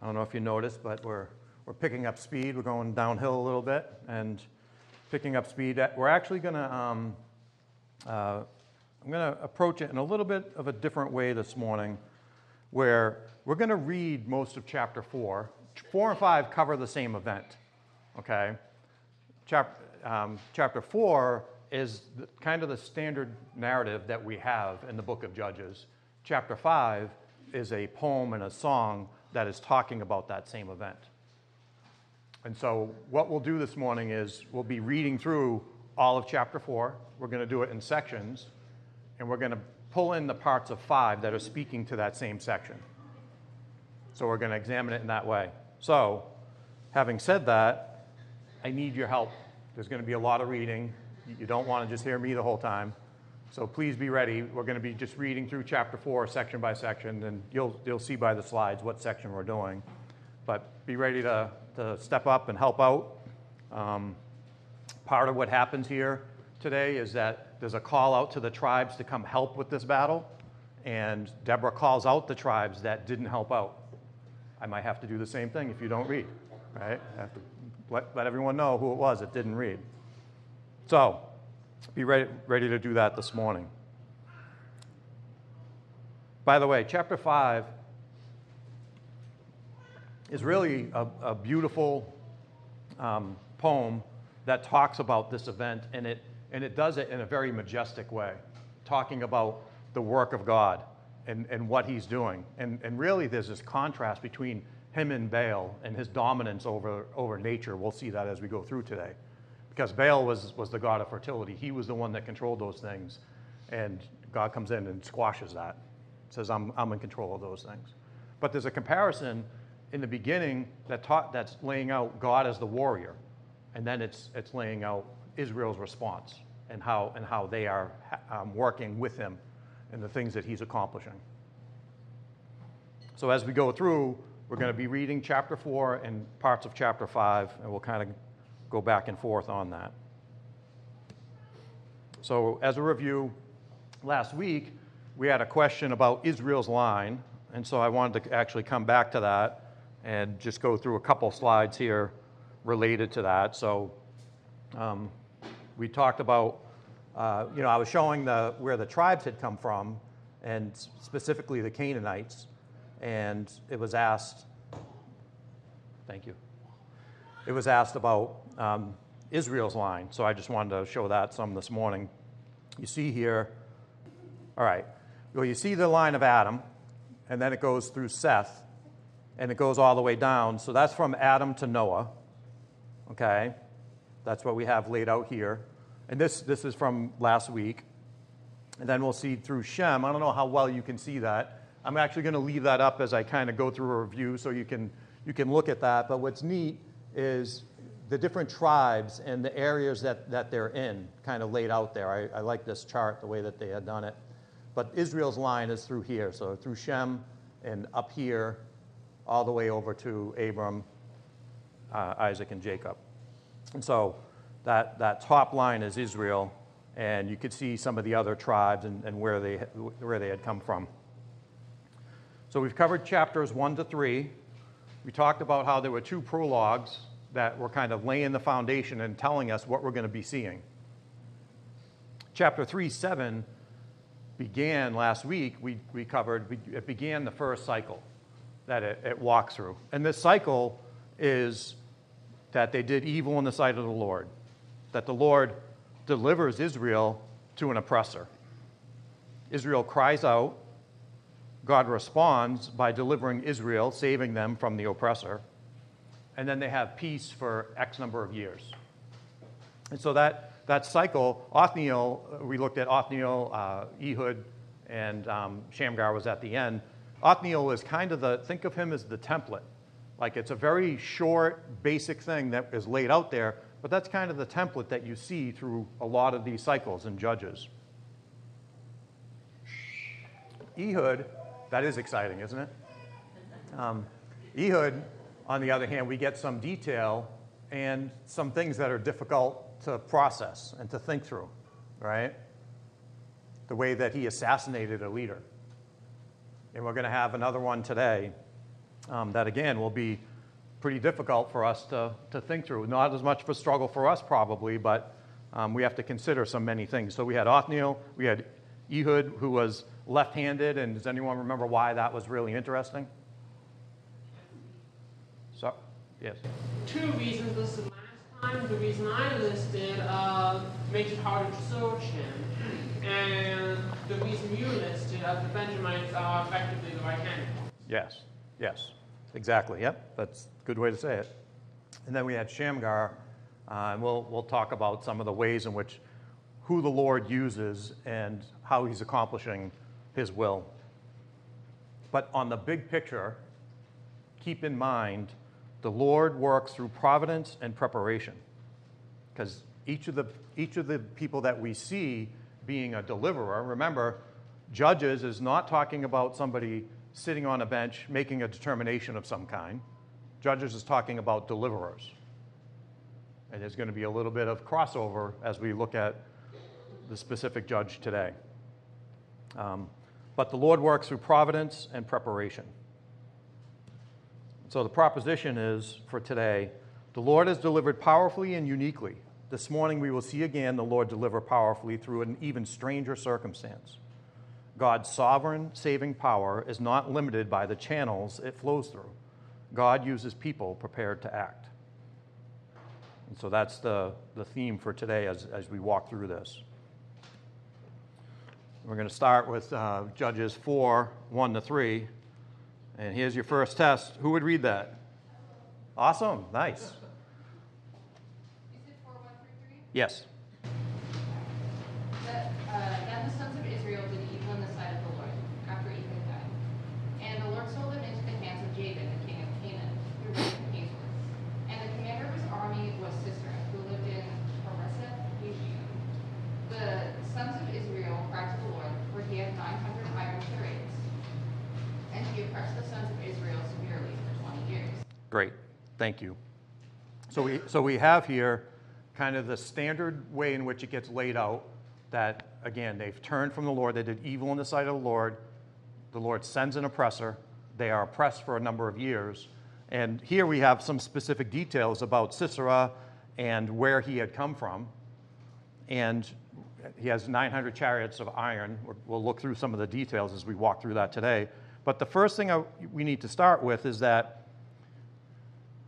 I don't know if you noticed, but we're, we're picking up speed. We're going downhill a little bit and picking up speed. We're actually going to, um, uh, I'm going to approach it in a little bit of a different way this morning, where we're going to read most of chapter 4. 4 and 5 cover the same event, okay? Chap- um, chapter 4 is the, kind of the standard narrative that we have in the book of Judges. Chapter 5 is a poem and a song that is talking about that same event. And so, what we'll do this morning is we'll be reading through all of chapter 4. We're going to do it in sections, and we're going to pull in the parts of 5 that are speaking to that same section. So, we're going to examine it in that way. So, having said that, I need your help. There's going to be a lot of reading. You don't want to just hear me the whole time. So please be ready. We're going to be just reading through chapter 4 section by section, and you'll, you'll see by the slides what section we're doing. But be ready to, to step up and help out. Um, part of what happens here today is that there's a call out to the tribes to come help with this battle, and Deborah calls out the tribes that didn't help out. I might have to do the same thing if you don't read, right? I have to let, let everyone know who it was that didn't read. So, be ready, ready to do that this morning. By the way, chapter 5 is really a, a beautiful um, poem that talks about this event, and it, and it does it in a very majestic way, talking about the work of God and, and what he's doing. And, and really, there's this contrast between him and Baal and his dominance over, over nature. We'll see that as we go through today because Baal was, was the god of fertility. He was the one that controlled those things. And God comes in and squashes that, says, I'm, I'm in control of those things. But there's a comparison in the beginning that taught, that's laying out God as the warrior. And then it's, it's laying out Israel's response and how, and how they are um, working with him and the things that he's accomplishing. So as we go through, we're going to be reading chapter 4 and parts of chapter 5, and we'll kind of go back and forth on that. So, as a review, last week we had a question about Israel's line, and so I wanted to actually come back to that and just go through a couple slides here related to that. So, um, we talked about, uh, you know, I was showing the, where the tribes had come from, and specifically the Canaanites, and it was asked, thank you it was asked about um, Israel's line. So I just wanted to show that some this morning. You see here, all right, well, you see the line of Adam, and then it goes through Seth, and it goes all the way down. So that's from Adam to Noah. Okay? That's what we have laid out here. And this, this is from last week. And then we'll see through Shem. I don't know how well you can see that. I'm actually going to leave that up as I kind of go through a review so you can, you can look at that. But what's neat is the different tribes and the areas that, that they're in, kind of laid out there. I, I like this chart, the way that they had done it. But Israel's line is through here, so through Shem and up here, all the way over to Abram, uh, Isaac, and Jacob. And so that, that top line is Israel, and you could see some of the other tribes and, and where, they, where they had come from. So we've covered chapters 1 to 3. We talked about how there were two prologues that were kind of laying the foundation and telling us what we're going to be seeing. Chapter 3 7 began last week, we, we covered, it began the first cycle that it, it walks through. And this cycle is that they did evil in the sight of the Lord, that the Lord delivers Israel to an oppressor. Israel cries out. God responds by delivering Israel, saving them from the oppressor and then they have peace for X number of years. And so that, that cycle, Othniel, we looked at Othniel, uh, Ehud, and um, Shamgar was at the end. Othniel is kind of the, think of him as the template. Like it's a very short, basic thing that is laid out there, but that's kind of the template that you see through a lot of these cycles and Judges. Ehud, that is exciting, isn't it? Um, Ehud on the other hand, we get some detail and some things that are difficult to process and to think through, right? The way that he assassinated a leader. And we're going to have another one today um, that, again, will be pretty difficult for us to, to think through. Not as much of a struggle for us, probably, but um, we have to consider so many things. So we had Othniel, we had Ehud, who was left handed, and does anyone remember why that was really interesting? So, yes. Two reasons listed last time. The reason I listed uh, makes it harder to search him, and the reason you listed uh, the Benjamites are effectively the right hand. Yes, yes, exactly. Yep, that's a good way to say it. And then we had Shamgar, uh, and we'll, we'll talk about some of the ways in which who the Lord uses and how he's accomplishing his will. But on the big picture, keep in mind the Lord works through providence and preparation. Because each of the each of the people that we see being a deliverer, remember, Judges is not talking about somebody sitting on a bench making a determination of some kind. Judges is talking about deliverers. And there's going to be a little bit of crossover as we look at the specific judge today. Um, but the Lord works through providence and preparation. So the proposition is for today the Lord has delivered powerfully and uniquely. This morning we will see again the Lord deliver powerfully through an even stranger circumstance. God's sovereign saving power is not limited by the channels it flows through. God uses people prepared to act. And so that's the, the theme for today as, as we walk through this. We're going to start with uh, Judges 4 1 to 3. And here's your first test. Who would read that? Awesome. Nice. Is it four, one, three, three? Yes. The, uh, then the sons of Israel did evil in the sight of the Lord, after Ehud died. And the Lord sold them into the hands of Jabin, the king of Canaan, who reigned in Hazor. And the commander of his army was Sisera, who lived in Hareseth Yishim. The sons of Israel cried to the Lord, for he had nine hundred iron chariots. And he oppressed the sons of Israel severely for twenty years. Great. Thank you. So we, so we have here kind of the standard way in which it gets laid out that, again, they've turned from the Lord. They did evil in the sight of the Lord. The Lord sends an oppressor. They are oppressed for a number of years. And here we have some specific details about Sisera and where he had come from. And he has 900 chariots of iron. We'll look through some of the details as we walk through that today. But the first thing I, we need to start with is that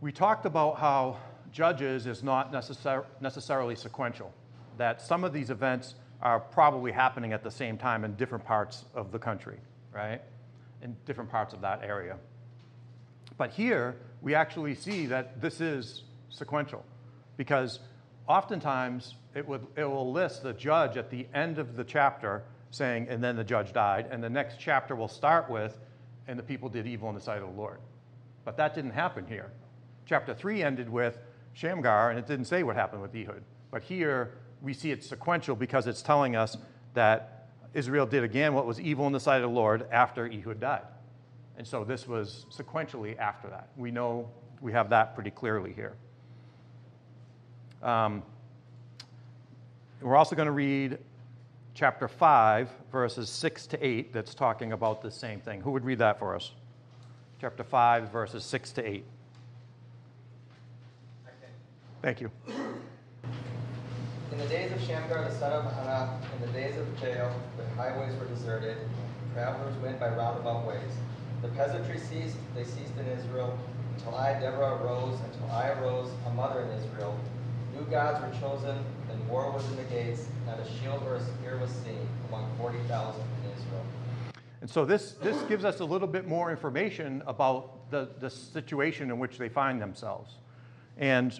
we talked about how Judges is not necessar- necessarily sequential, that some of these events are probably happening at the same time in different parts of the country, right? In different parts of that area. But here, we actually see that this is sequential because oftentimes it, would, it will list the judge at the end of the chapter saying, and then the judge died, and the next chapter will start with, and the people did evil in the sight of the Lord. But that didn't happen here. Chapter 3 ended with Shamgar, and it didn't say what happened with Ehud. But here, we see it sequential because it's telling us that Israel did again what was evil in the sight of the Lord after Ehud died. And so this was sequentially after that. We know we have that pretty clearly here. Um, we're also going to read chapter 5, verses 6 to 8, that's talking about the same thing. Who would read that for us? Chapter 5, verses 6 to 8. Thank you. In the days of Shamgar the son of Anath, in the days of Jael, the highways were deserted, travelers went by roundabout ways. The peasantry ceased, they ceased in Israel, until I, Deborah, arose, until I arose, a mother in Israel. New gods were chosen, and war was in the gates, not a shield or a spear was seen among 40,000 in Israel. And so this, this gives us a little bit more information about the, the situation in which they find themselves. And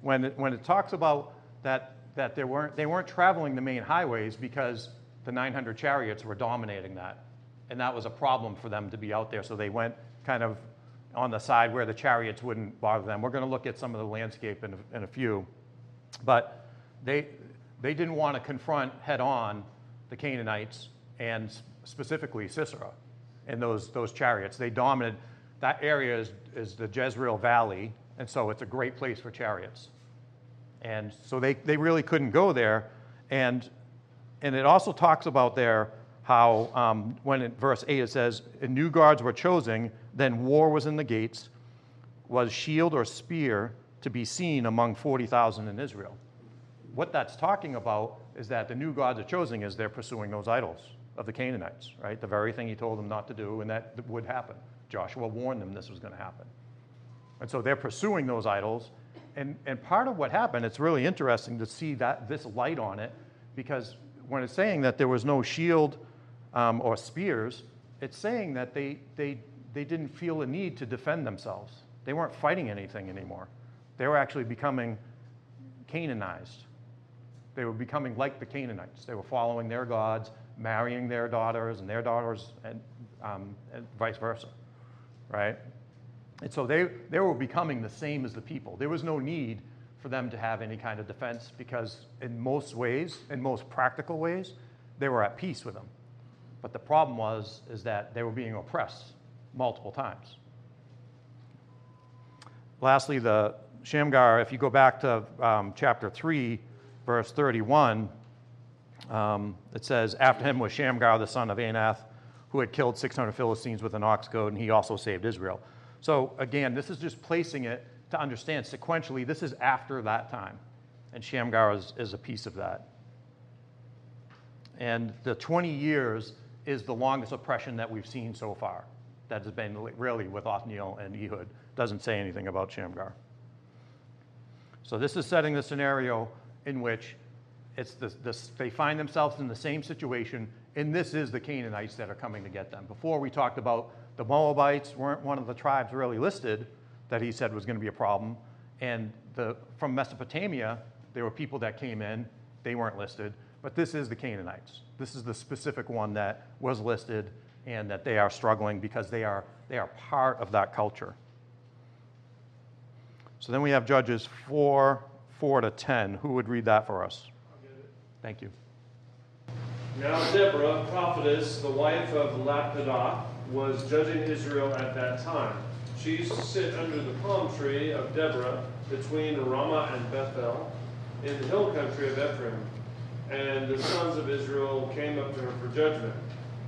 when it, when it talks about that, that they, weren't, they weren't traveling the main highways because the 900 chariots were dominating that. And that was a problem for them to be out there. So they went kind of on the side where the chariots wouldn't bother them. We're going to look at some of the landscape in a, in a few. But they, they didn't want to confront head on the Canaanites and specifically Sisera and those, those chariots. They dominated. That area is, is the Jezreel Valley, and so it's a great place for chariots. And so they, they really couldn't go there. And, and it also talks about there how um, when in verse 8 it says, new guards were chosen, then war was in the gates, was shield or spear to be seen among 40,000 in Israel. What that's talking about is that the new gods are chosen is they're pursuing those idols of the Canaanites, right? The very thing he told them not to do, and that would happen. Joshua warned them this was going to happen. And so they're pursuing those idols. And, and part of what happened, it's really interesting to see that this light on it, because when it's saying that there was no shield um, or spears, it's saying that they, they, they didn't feel a need to defend themselves. They weren't fighting anything anymore. They were actually becoming Canaanized. They were becoming like the Canaanites. They were following their gods, marrying their daughters, and their daughters, and, um, and vice versa, right? And so they, they were becoming the same as the people. There was no need for them to have any kind of defense because, in most ways, in most practical ways, they were at peace with them. But the problem was is that they were being oppressed multiple times. Lastly, the Shamgar, if you go back to um, chapter 3, verse 31, um, it says, After him was Shamgar, the son of Anath, who had killed 600 Philistines with an ox goad, and he also saved Israel. So, again, this is just placing it to understand sequentially, this is after that time. And Shamgar is, is a piece of that. And the 20 years is the longest oppression that we've seen so far. That has been really with Othniel and Ehud. Doesn't say anything about Shamgar. So this is setting the scenario in which it's the, the, they find themselves in the same situation, and this is the Canaanites that are coming to get them. Before we talked about the Moabites weren't one of the tribes really listed that he said was going to be a problem, and the, from Mesopotamia, there were people that came in, they weren't listed, but this is the Canaanites. This is the specific one that was listed and that they are struggling because they are, they are part of that culture. So then we have Judges 4, 4 to 10. Who would read that for us? Thank you. Now Deborah, prophetess, the wife of Lapidoth, was judging Israel at that time. She used to sit under the palm tree of Deborah between Ramah and Bethel in the hill country of Ephraim. And the sons of Israel came up to her for judgment.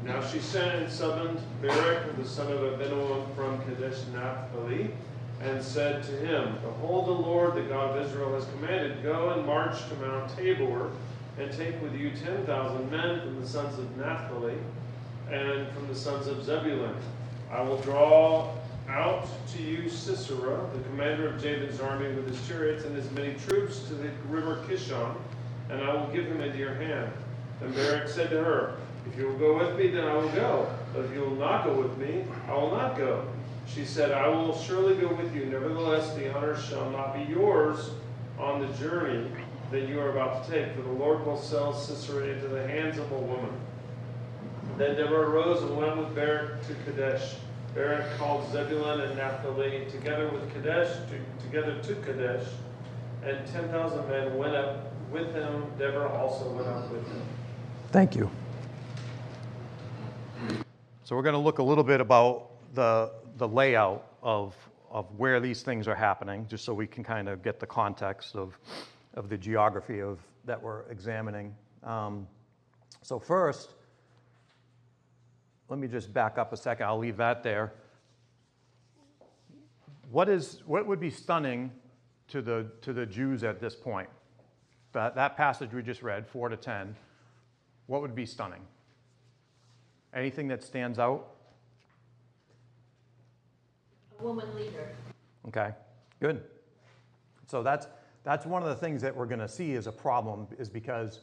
Now she sent and summoned Barak, the son of Abinoam from Kadesh Naphtali, and said to him, Behold, the Lord, the God of Israel, has commanded, Go and march to Mount Tabor, and take with you ten thousand men from the sons of Naphtali and from the sons of Zebulun. I will draw out to you Sisera, the commander of Jabin's army, with his chariots and his many troops to the river Kishon, and I will give him into your hand. And Barak said to her, If you will go with me, then I will go. But if you will not go with me, I will not go. She said, I will surely go with you. Nevertheless, the honor shall not be yours on the journey that you are about to take, for the Lord will sell Sisera into the hands of a woman. Then Deborah arose and went with Barak to Kadesh. Barak called Zebulun and Naphtali together with Kadesh, to, together to Kadesh, and 10,000 men went up with him. Deborah also went up with him. Thank you. So we're going to look a little bit about the the layout of, of where these things are happening, just so we can kind of get the context of, of the geography of, that we're examining. Um, so, first, let me just back up a second. I'll leave that there. What, is, what would be stunning to the, to the Jews at this point? That, that passage we just read, 4 to 10, what would be stunning? Anything that stands out? A woman leader. Okay, good. So that's, that's one of the things that we're going to see as a problem is because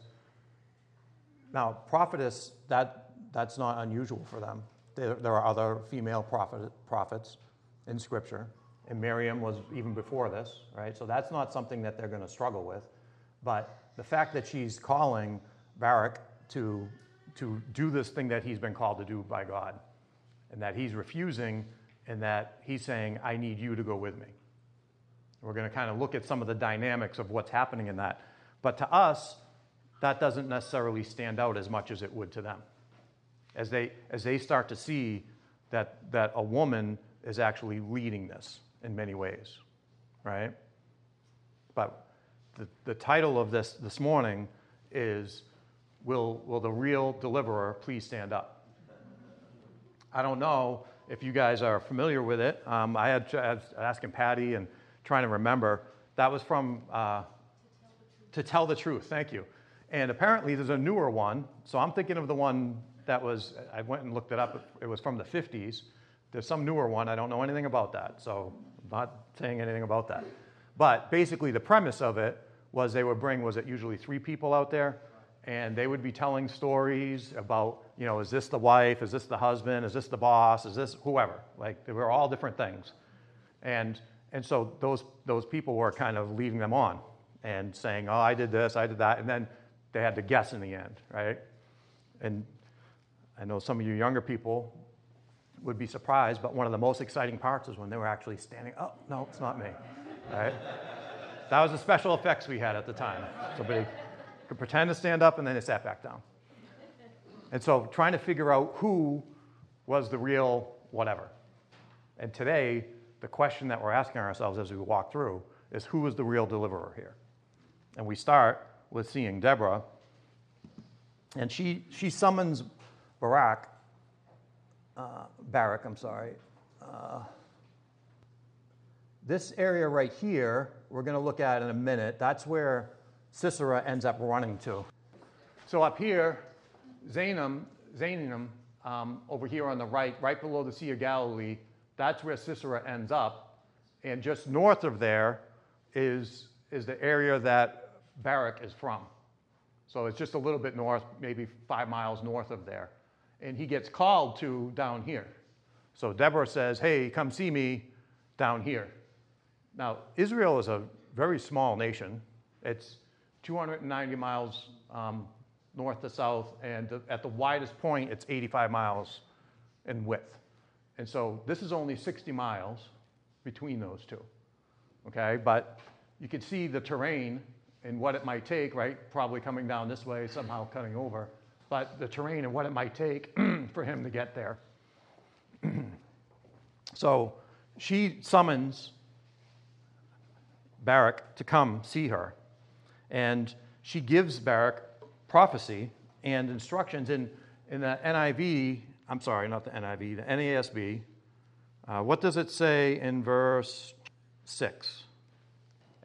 now prophetess, that, that's not unusual for them. There, there are other female prophet, prophets in Scripture, and Miriam was even before this, right? So that's not something that they're going to struggle with. But the fact that she's calling Barak to, to do this thing that he's been called to do by God, and that he's refusing and that he's saying, I need you to go with me. We're going to kind of look at some of the dynamics of what's happening in that. But to us, that doesn't necessarily stand out as much as it would to them. As they, as they start to see that, that a woman is actually leading this in many ways, right? But the, the title of this this morning is will, will the real deliverer please stand up? I don't know if you guys are familiar with it. Um, I, had, I was asking Patty and trying to remember. That was from uh, To Tell the Truth. Thank you. And apparently there's a newer one. So I'm thinking of the one that was, I went and looked it up. It was from the 50s. There's some newer one. I don't know anything about that. So I'm not saying anything about that. But basically, the premise of it was they would bring, was it usually three people out there? And they would be telling stories about, you know, is this the wife? Is this the husband? Is this the boss? Is this whoever? Like, they were all different things. And, and so those, those people were kind of leading them on and saying, oh, I did this, I did that. And then they had to guess in the end, right? And I know some of you younger people would be surprised, but one of the most exciting parts is when they were actually standing. Oh, no, it's not me. That was the special effects we had at the time. Somebody could pretend to stand up and then they sat back down. And so trying to figure out who was the real whatever. And today, the question that we're asking ourselves as we walk through is who is the real deliverer here? And we start with seeing Deborah. And she, she summons Barak, uh, Barak, I'm sorry. Uh, this area right here, we're going to look at in a minute. That's where Sisera ends up running to. So up here, Zainam, Zainam, um, over here on the right, right below the Sea of Galilee, that's where Sisera ends up. And just north of there is, is the area that Barak is from. So it's just a little bit north, maybe five miles north of there. And he gets called to down here. So Deborah says, Hey, come see me down here. Now, Israel is a very small nation. It's 290 miles um, north to south, and at the widest point, it's 85 miles in width. And so this is only 60 miles between those two. Okay, but you can see the terrain and what it might take, right? Probably coming down this way, somehow cutting over, but the terrain and what it might take for him to get there. so she summons Barak to come see her. And she gives Barak prophecy and instructions in, in the NIV, I'm sorry, not the NIV, the NASB. Uh, what does it say in verse 6?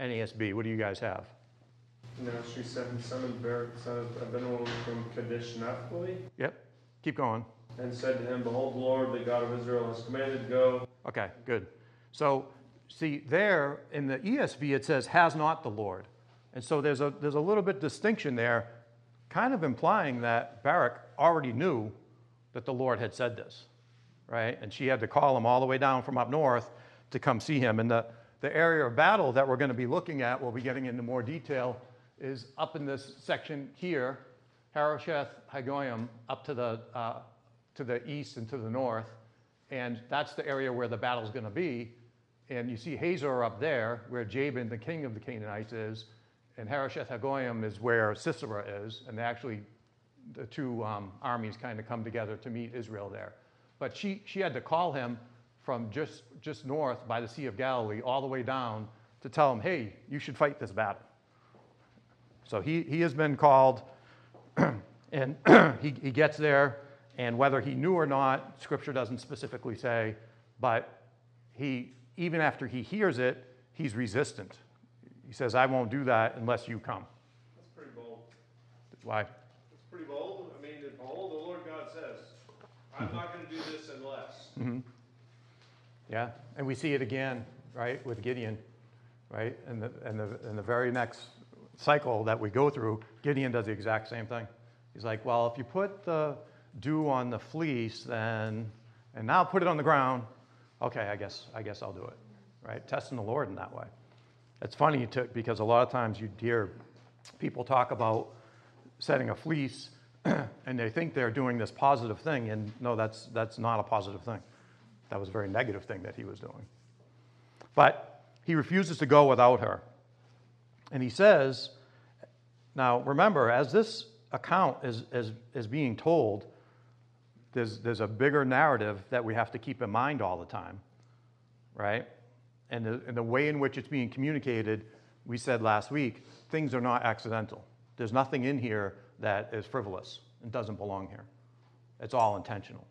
NASB, what do you guys have? Now she sent summoned Barak, son of Abinoam from Kadesh Naphtali, Yep, keep going. and said to him, Behold, the Lord, the God of Israel, has commanded, Go. Okay, good. So, see, there in the ESV it says, has not the Lord. And so there's a, there's a little bit distinction there, kind of implying that Barak already knew that the Lord had said this, right? And she had to call him all the way down from up north to come see him. And the, the area of battle that we're going to be looking at, we'll be getting into more detail, is up in this section here, Harosheth Hagoyim, up to the, uh, to the east and to the north. And that's the area where the battle's going to be. And you see Hazor up there, where Jabin, the king of the Canaanites, is. And Harosheth Hagoyim is where Sisera is. And actually, the two um, armies kind of come together to meet Israel there. But she, she had to call him from just, just north by the Sea of Galilee all the way down to tell him, hey, you should fight this battle. So he, he has been called, and he, he gets there, and whether he knew or not, Scripture doesn't specifically say, but he, even after he hears it, he's resistant. He says, I won't do that unless you come. That's pretty bold. Why? It's pretty bold. I mean, behold, the Lord God says, I'm not going to do this unless. Mm-hmm. Yeah, and we see it again, right, with Gideon, right? And the, and the, and the very next cycle that we go through, Gideon does the exact same thing. He's like, well, if you put the dew on the fleece, then, and now put it on the ground, okay, I guess, I guess I'll do it, right? Testing the Lord in that way. It's funny to, because a lot of times you hear people talk about setting a fleece and they think they're doing this positive thing, and no, that's, that's not a positive thing. That was a very negative thing that he was doing. But he refuses to go without her. And he says, now remember, as this account is, is, is being told, there's, there's a bigger narrative that we have to keep in mind all the time, right? And the, and the way in which it's being communicated, we said last week, things are not accidental. There's nothing in here that is frivolous and doesn't belong here. It's all intentional.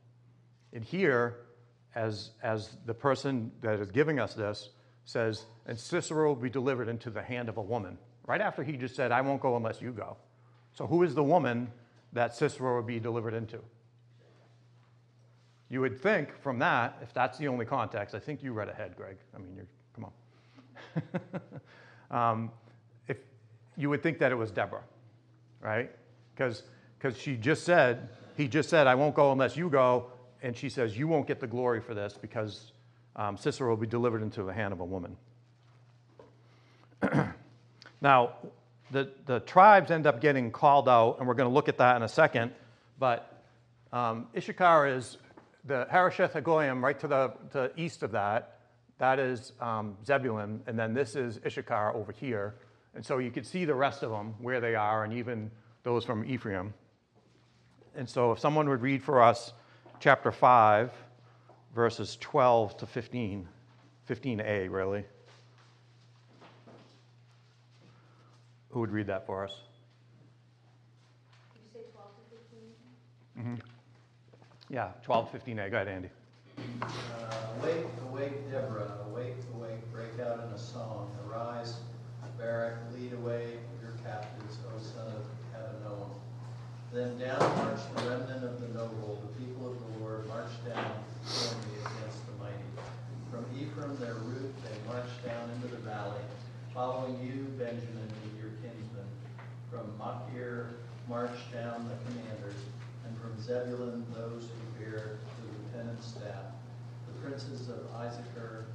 And here, as, as the person that is giving us this says, and Sisera will be delivered into the hand of a woman, right after he just said, I won't go unless you go. So, who is the woman that Sisera will be delivered into? You would think from that, if that's the only context, I think you read ahead, Greg. I mean, you're, come on. um, if you would think that it was Deborah, right? Because she just said, he just said, I won't go unless you go. And she says, You won't get the glory for this because um, Sisera will be delivered into the hand of a woman. now, the, the tribes end up getting called out, and we're going to look at that in a second. But um, is the Harosheth Hagoyim, right to the to east of that. That is um, Zebulun, and then this is Issachar over here. And so you can see the rest of them, where they are, and even those from Ephraim. And so if someone would read for us chapter 5, verses 12 to 15, 15a, really. Who would read that for us? Did you say 12 to 15? Yeah, 12 to 15a. Go ahead, Andy. Uh, awake, awake, Deborah, awake, awake, break out in a song. Arise, Barak, lead away your captives, O son of Abinoam. Then down marched the remnant of the noble, the people of the Lord marched down against the mighty. From Ephraim, their root, they marched down into the valley, following you, Benjamin, and your kinsmen. From Machir marched down the commanders, and from Zebulun those who bear the lieutenant's staff. The princes of Issachar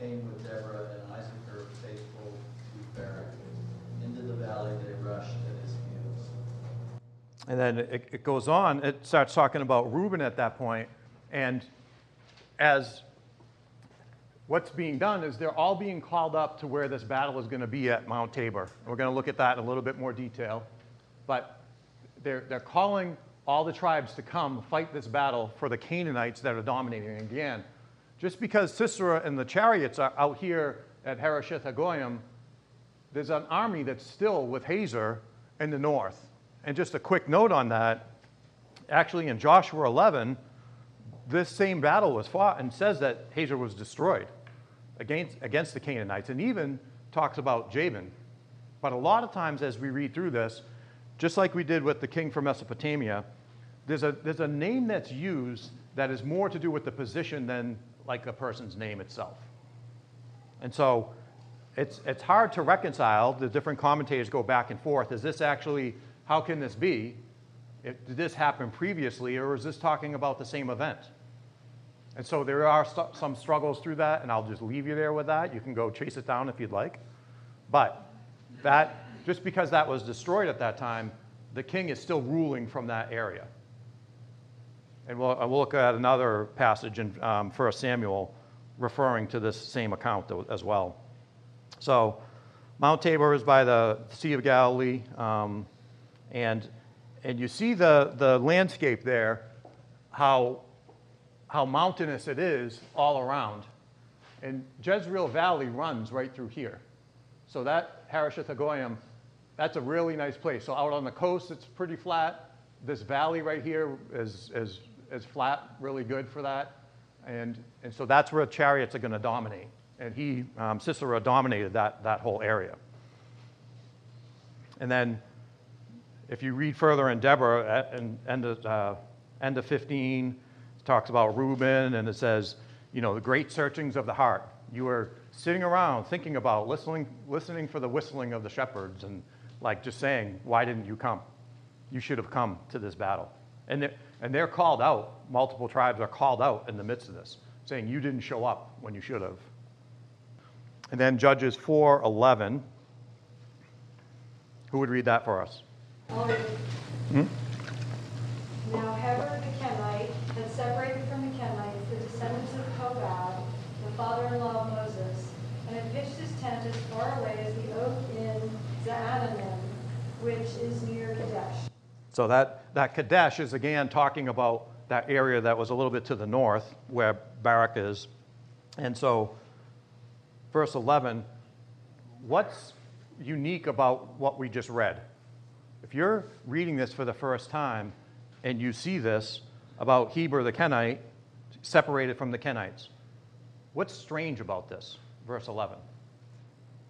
came with Deborah, and Issachar faithful to Barak. Into the valley they rushed at his heels. And then it, it goes on, it starts talking about Reuben at that point, And as what's being done is they're all being called up to where this battle is going to be at Mount Tabor. We're going to look at that in a little bit more detail. But they're, they're calling all the tribes to come fight this battle for the Canaanites that are dominating. Again, just because Sisera and the chariots are out here at Harosheth Hagoyim, there's an army that's still with Hazor in the north. And just a quick note on that actually, in Joshua 11, this same battle was fought and says that Hazor was destroyed against, against the Canaanites, and even talks about Jabin. But a lot of times, as we read through this, just like we did with the king from Mesopotamia, there's a, there's a name that's used that is more to do with the position than like a person's name itself. And so it's, it's hard to reconcile. The different commentators go back and forth. Is this actually, how can this be? It, did this happen previously, or is this talking about the same event? And so there are st- some struggles through that, and I'll just leave you there with that. You can go chase it down if you'd like. But that, just because that was destroyed at that time, the king is still ruling from that area. And we'll, we'll look at another passage in um, 1 Samuel referring to this same account as well. So, Mount Tabor is by the Sea of Galilee, um, and, and you see the, the landscape there, how, how mountainous it is all around. And Jezreel Valley runs right through here. So that Harosheth Hagoyim, that's a really nice place. So out on the coast, it's pretty flat. This valley right here is, is, is flat, really good for that. And, and so that's where chariots are going to dominate. And he, um, Sisera, dominated that, that whole area. And then if you read further in Deborah, in, end, of, uh, end of 15, talks about Reuben, and it says, you know, the great searchings of the heart. You were sitting around thinking about listening, listening for the whistling of the shepherds and like just saying, why didn't you come? You should have come to this battle. And they're, and they're called out, multiple tribes are called out in the midst of this, saying, you didn't show up when you should have. And then Judges 4 11. Who would read that for us? Hmm? Now Heber the Kenite had separated from the Kenites the descendants of Hobab, the father-in-law of Moses, and had pitched his tent as far away as the oak in Zaanannim, which is near Kadesh. So that, that Kadesh is again talking about that area that was a little bit to the north where Barak is. And so, verse 11, what's unique about what we just read? If you're reading this for the first time and you see this about Heber the Kenite separated from the Kenites, what's strange about this? Verse 11.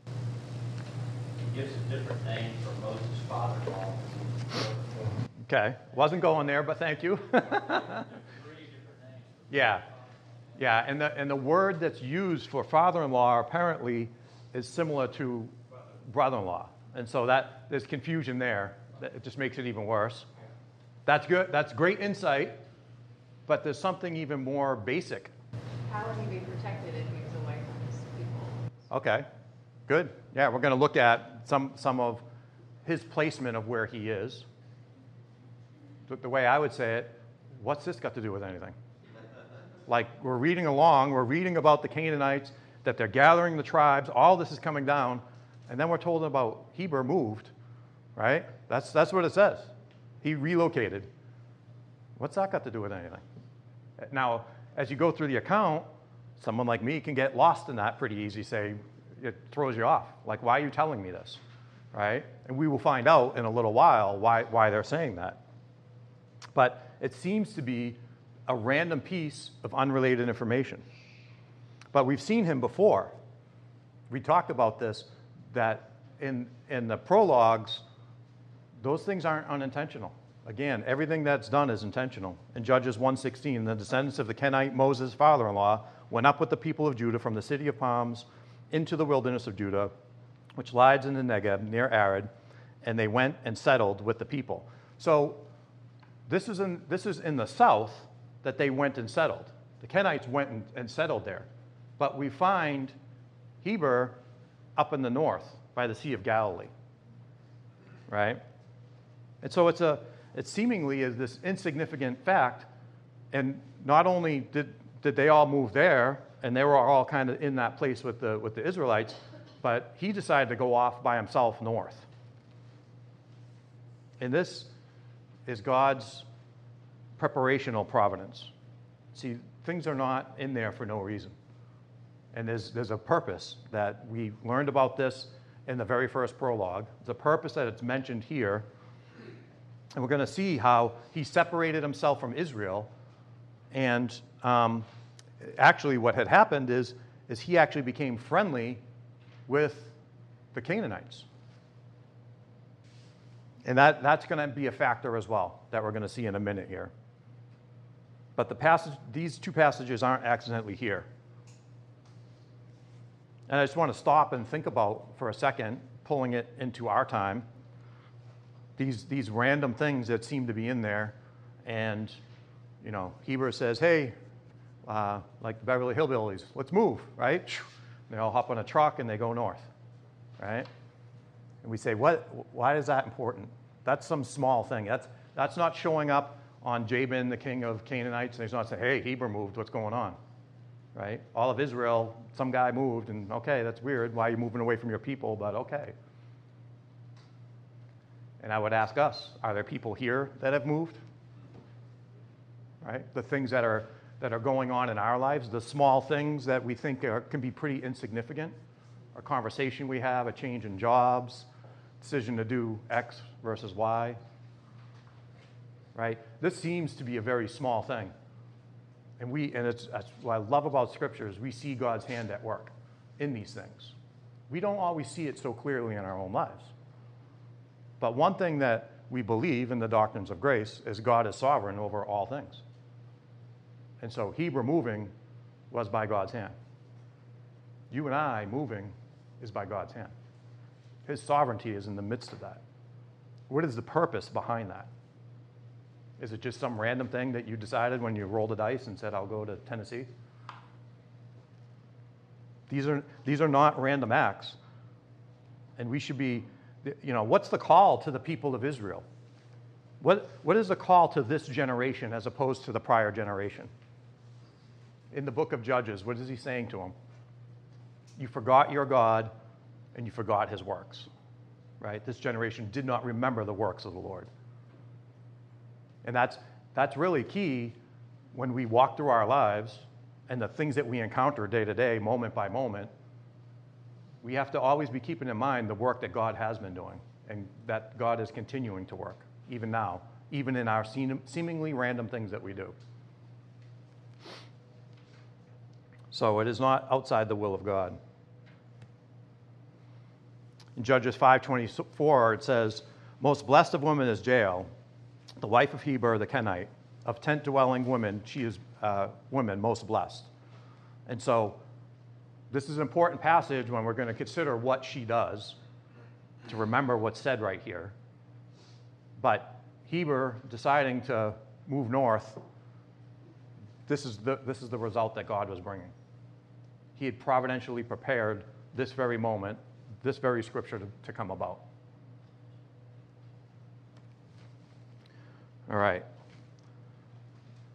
He gives a different name for Moses' father-in-law. Okay, wasn't going there, but thank you. Three different names. yeah, yeah, and the, and the word that's used for father in law apparently is similar to brother in law. And so that there's confusion there. That it just makes it even worse. That's good. That's great insight, but there's something even more basic. How would he be protected if he was away from his people? Okay, good. Yeah, we're going to look at some, some of his placement of where he is. The, the way I would say it, what's this got to do with anything? Like, we're reading along, we're reading about the Canaanites, that they're gathering the tribes, all this is coming down, and then we're told about Heber moved, right? That's, that's what it says. He relocated. What's that got to do with anything? Now, as you go through the account, someone like me can get lost in that pretty easy, say, it throws you off. Like, why are you telling me this? Right? And we will find out in a little while why, why they're saying that. But it seems to be a random piece of unrelated information. But we've seen him before. We talked about this that in, in the prologues, those things aren't unintentional. Again, everything that's done is intentional. In Judges 1:16, the descendants of the Kenite Moses' father-in-law went up with the people of Judah from the city of palms into the wilderness of Judah, which lies in the Negeb near Arad, and they went and settled with the people. So this is in, this is in the south that they went and settled. The Kenites went and, and settled there. But we find Heber up in the north by the Sea of Galilee. Right? And so it's a it seemingly is this insignificant fact. And not only did, did they all move there, and they were all kind of in that place with the, with the Israelites, but he decided to go off by himself north. And this is God's preparational providence. See, things are not in there for no reason. And there's, there's a purpose that we learned about this in the very first prologue. The purpose that it's mentioned here. And we're going to see how he separated himself from Israel. And um, actually, what had happened is, is he actually became friendly with the Canaanites. And that, that's going to be a factor as well that we're going to see in a minute here. But the passage, these two passages aren't accidentally here. And I just want to stop and think about for a second, pulling it into our time, these, these random things that seem to be in there. And, you know, Heber says, hey, uh, like the Beverly Hillbillies, let's move, right? They all hop on a truck and they go north, right? And we say, what, why is that important? That's some small thing. That's, that's not showing up on Jabin, the king of Canaanites, and he's not saying, hey, Heber moved, what's going on? Right? All of Israel, some guy moved, and okay, that's weird. Why are you moving away from your people? But okay. And I would ask us, are there people here that have moved? Right? The things that are, that are going on in our lives, the small things that we think are, can be pretty insignificant, a conversation we have, a change in jobs, decision to do X versus Y. Right? This seems to be a very small thing. And we and it's that's what I love about scripture is we see God's hand at work in these things. We don't always see it so clearly in our own lives. But one thing that we believe in the doctrines of grace is God is sovereign over all things. And so Heber moving was by God's hand. You and I moving is by God's hand. His sovereignty is in the midst of that. What is the purpose behind that? Is it just some random thing that you decided when you rolled a dice and said, I'll go to Tennessee? These are, these are not random acts. And we should be, you know, what's the call to the people of Israel? What, what is the call to this generation as opposed to the prior generation? In the book of Judges, what is he saying to them? You forgot your God and you forgot his works, right? This generation did not remember the works of the Lord. And that's, that's really key when we walk through our lives and the things that we encounter day to day, moment by moment. We have to always be keeping in mind the work that God has been doing and that God is continuing to work, even now, even in our seem- seemingly random things that we do. So it is not outside the will of God. In Judges 5:24 it says, "Most blessed of women is Jael, the wife of Heber the Kenite, of tent-dwelling women, she is uh, women most blessed." And so this is an important passage when we're going to consider what she does to remember what's said right here. But Heber deciding to move north, this is the, this is the result that God was bringing. He had providentially prepared this very moment, this very scripture to, to come about. All right.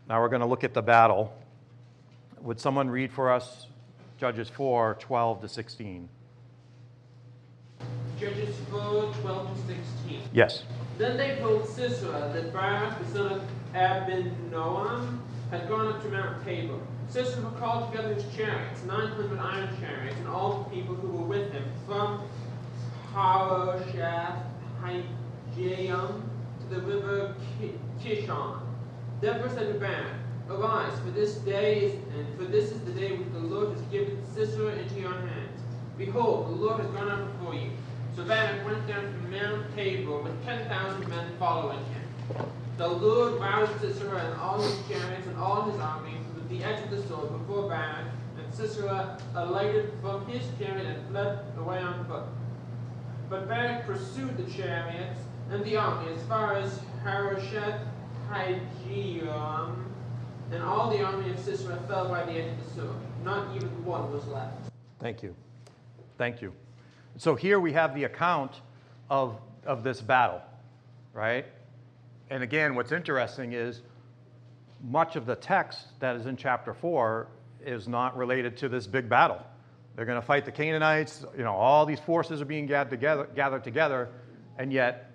Now we're going to look at the battle. Would someone read for us Judges 4 12 to 16? Judges 4, 12 to 16. Yes. Then they told Sisera that Barak, the son of Abinoam, had gone up to Mount Tabor. Sisera called together his chariots, 900 iron chariots, and all the people who were with him, from Harosheth Hagoyim to the river Kishon. Deborah said to Barak, Arise, for this day is, and for this is the day which the Lord has given Sisera into your hands. Behold, the Lord has gone out before you. So Barak went down from Mount Tabor with 10,000 men following him. The Lord roused Sisera and all his chariots and all his army with the edge of the sword before Barak, and Sisera alighted from his chariot and fled away on foot. But Barak pursued the chariots and the army as far as Harosheth Hagoyim, and all the army of Sisera fell by the edge of the sword. Not even one was left. Thank you. Thank you. So here we have the account of, of this battle, right? And again, what's interesting is much of the text that is in chapter 4 is not related to this big battle. They're going to fight the Canaanites. You know, all these forces are being gathered together, gathered together, and yet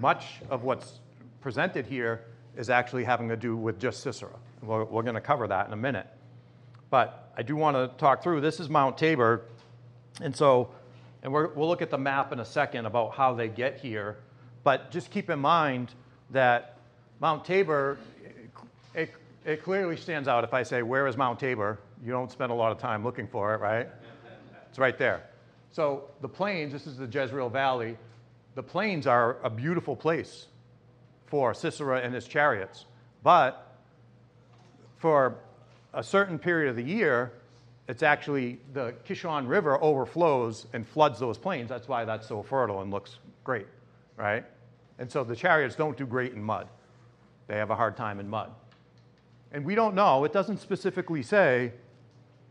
much of what's presented here is actually having to do with just Sisera. We're, we're going to cover that in a minute. But I do want to talk through this is Mount Tabor. And so, and we will look at the map in a second about how they get here. But just keep in mind that Mount Tabor, it, it clearly stands out. If I say, Where is Mount Tabor? You don't spend a lot of time looking for it, right? It's right there. So the plains, this is the Jezreel Valley. The plains are a beautiful place for Sisera and his chariots. But for a certain period of the year, it's actually the Kishon River overflows and floods those plains. That's why that's so fertile and looks great, right? And so the chariots don't do great in mud. They have a hard time in mud. And we don't know, it doesn't specifically say